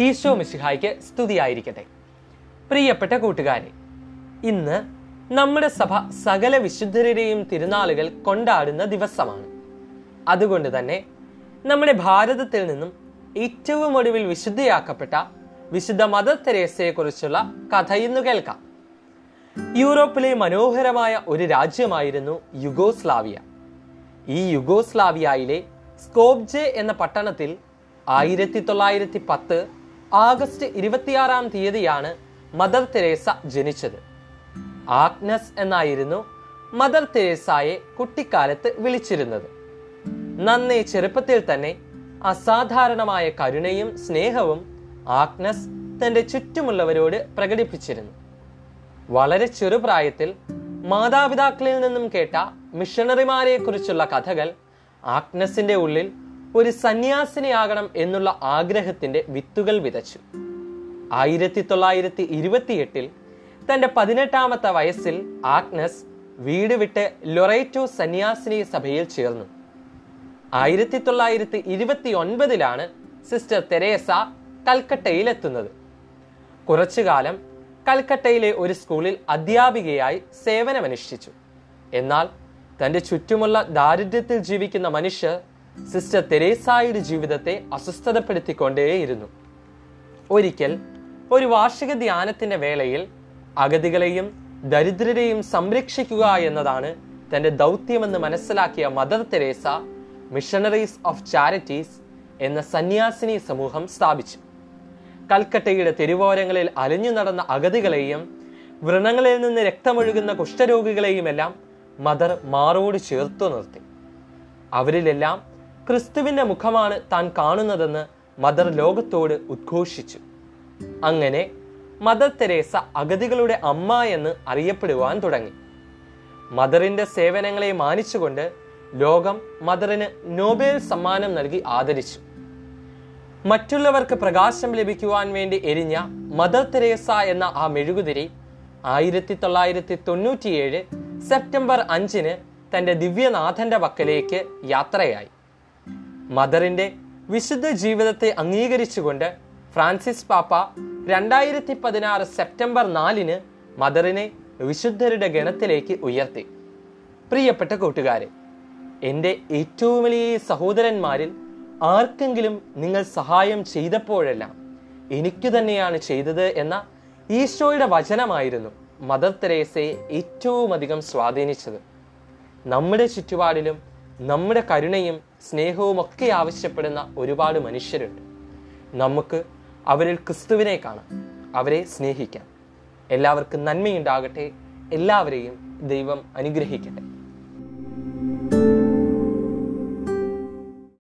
ഈശോ മിശിഹായ്ക്ക് സ്തുതിയായിരിക്കട്ടെ. പ്രിയപ്പെട്ട കൂട്ടുകാരെ ഇന്ന് നമ്മുടെ സഭ സകല വിശുദ്ധരുടെയും തിരുനാളുകൾ കൊണ്ടാടുന്ന ദിവസമാണ്. അതുകൊണ്ട് തന്നെ നമ്മുടെ ഭാരതത്തിൽ നിന്നും ഏറ്റവും ഒടുവിൽ വിശുദ്ധയാക്കപ്പെട്ട വിശുദ്ധ മദർ തെരേസയെക്കുറിച്ചുള്ള കഥ ഇന്ന് കേൾക്കാം. യൂറോപ്പിലെ മനോഹരമായ ഒരു രാജ്യമായിരുന്നു യുഗോസ്ലാവിയ. ഈ യുഗോസ്ലാവിയയിലെ സ്കോബ്ജെ എന്ന പട്ടണത്തിൽ ആയിരത്തി തൊള്ളായിരത്തി പത്ത് ആഗസ്റ്റ് ഇരുപത്തിയാറാം തീയതിയാണ് മദർ തെരേസ ജനിച്ചത്. ആഗ്നസ് എന്നായിരുന്നു മദർ തെരേസായെ കുട്ടിക്കാലത്ത് വിളിച്ചിരുന്നത്. നന്നേ ചെറുപ്പത്തിൽ തന്നെ അസാധാരണമായ കരുണയും സ്നേഹവും ആഗ്നസ് തന്റെ ചുറ്റുമുള്ളവരോട് പ്രകടിപ്പിച്ചിരുന്നു. വളരെ ചെറുപ്രായത്തിൽ മാതാപിതാക്കളിൽ നിന്നും കേട്ട മിഷണറിമാരെ കുറിച്ചുള്ള കഥകൾ ആഗ്നസിന്റെ ഉള്ളിൽ ഒരു സന്യാസിനിയാകണം എന്നുള്ള ആഗ്രഹത്തിന്റെ വിത്തുകൾ വിതച്ചു. ആയിരത്തി തൊള്ളായിരത്തി ഇരുപത്തിയെട്ടിൽ തന്റെ പതിനെട്ടാമത്തെ വയസ്സിൽ ആഗ്നസ് വീട് വിട്ട് ലൊറേറ്റോ സന്യാസിനി സഭയിൽ ചേർന്നു. ആയിരത്തി തൊള്ളായിരത്തി ഇരുപത്തി ഒൻപതിലാണ് സിസ്റ്റർ തെരേസ കൽക്കട്ടയിലെത്തുന്നത്. കുറച്ചുകാലം കൽക്കട്ടയിലെ ഒരു സ്കൂളിൽ അധ്യാപികയായി സേവനമനുഷ്ഠിച്ചു. എന്നാൽ തന്റെ ചുറ്റുമുള്ള ദാരിദ്ര്യത്തിൽ ജീവിക്കുന്ന മനുഷ്യർ സിസ്റ്റർ തെരേസായുടെ ജീവിതത്തെ അസ്വസ്ഥതപ്പെടുത്തിക്കൊണ്ടേയിരുന്നു. ഒരിക്കൽ ഒരു വാർഷിക ധ്യാനത്തിന്റെ വേളയിൽ അഗതികളെയും ദരിദ്രരെയും സംരക്ഷിക്കുക എന്നതാണ് തന്റെ ദൗത്യമെന്ന് മനസ്സിലാക്കിയ Mother Teresa Missionaries of Charities എന്ന സന്യാസിനി സമൂഹം സ്ഥാപിച്ചു. കൽക്കട്ടയുടെ തെരുവോരങ്ങളിൽ അലിഞ്ഞു നടന്ന അഗതികളെയും വ്രണങ്ങളിൽ നിന്ന് രക്തമൊഴുകുന്ന കുഷ്ഠരോഗികളെയുമെല്ലാം മദർ മാറോട് ചേർത്തു നിർത്തി. അവരിലെല്ലാം ക്രിസ്തുവിന്റെ മുഖമാണ് താൻ കാണുന്നതെന്ന് മദർ ലോകത്തോട് ഉദ്ഘോഷിച്ചു. അങ്ങനെ മദർ തെരേസ അഗതികളുടെ അമ്മ എന്ന് അറിയപ്പെടുവാൻ തുടങ്ങി. മദറിന്റെ സേവനങ്ങളെ മാനിച്ചുകൊണ്ട് ലോകം മദറിന് നോബേൽ സമ്മാനം നൽകി ആദരിച്ചു. മറ്റുള്ളവർക്ക് പ്രകാശം ലഭിക്കുവാൻ വേണ്ടി എരിഞ്ഞ മദർ തെരേസ എന്ന ആ മെഴുകുതിരി ആയിരത്തി തൊള്ളായിരത്തി തൊണ്ണൂറ്റിയേഴ് സെപ്റ്റംബർ അഞ്ചിന് തന്റെ ദിവ്യനാഥന്റെ പക്കലേക്ക് യാത്രയായി. മദറിന്റെ വിശുദ്ധ ജീവിതത്തെ അംഗീകരിച്ചുകൊണ്ട് ഫ്രാൻസിസ് പാപ്പ രണ്ടായിരത്തി പതിനാറ് സെപ്റ്റംബർ നാലിന് മദറിനെ വിശുദ്ധരുടെ ഗണത്തിലേക്ക് ഉയർത്തി. പ്രിയപ്പെട്ട കൂട്ടുകാരെ എന്റെ ഏറ്റവും വലിയ സഹോദരന്മാരിൽ ആർക്കെങ്കിലും നിങ്ങൾ സഹായം ചെയ്തപ്പോഴെല്ലാം എനിക്ക് തന്നെയാണ് ചെയ്തത് എന്ന ഈശോയുടെ വചനമായിരുന്നു മദർ തെരേസയെ ഏറ്റവും അധികം സ്വാധീനിച്ചത്. നമ്മുടെ ചുറ്റുപാടിലും നമ്മുടെ കരുണയും സ്നേഹവും ഒക്കെ ആവശ്യപ്പെടുന്ന ഒരുപാട് മനുഷ്യരുണ്ട്. നമുക്ക് അവരിൽ ക്രിസ്തുവിനെ കാണാം. അവരെ സ്നേഹിക്കാം. എല്ലാവർക്കും നന്മയുണ്ടാകട്ടെ. എല്ലാവരെയും ദൈവം അനുഗ്രഹിക്കട്ടെ.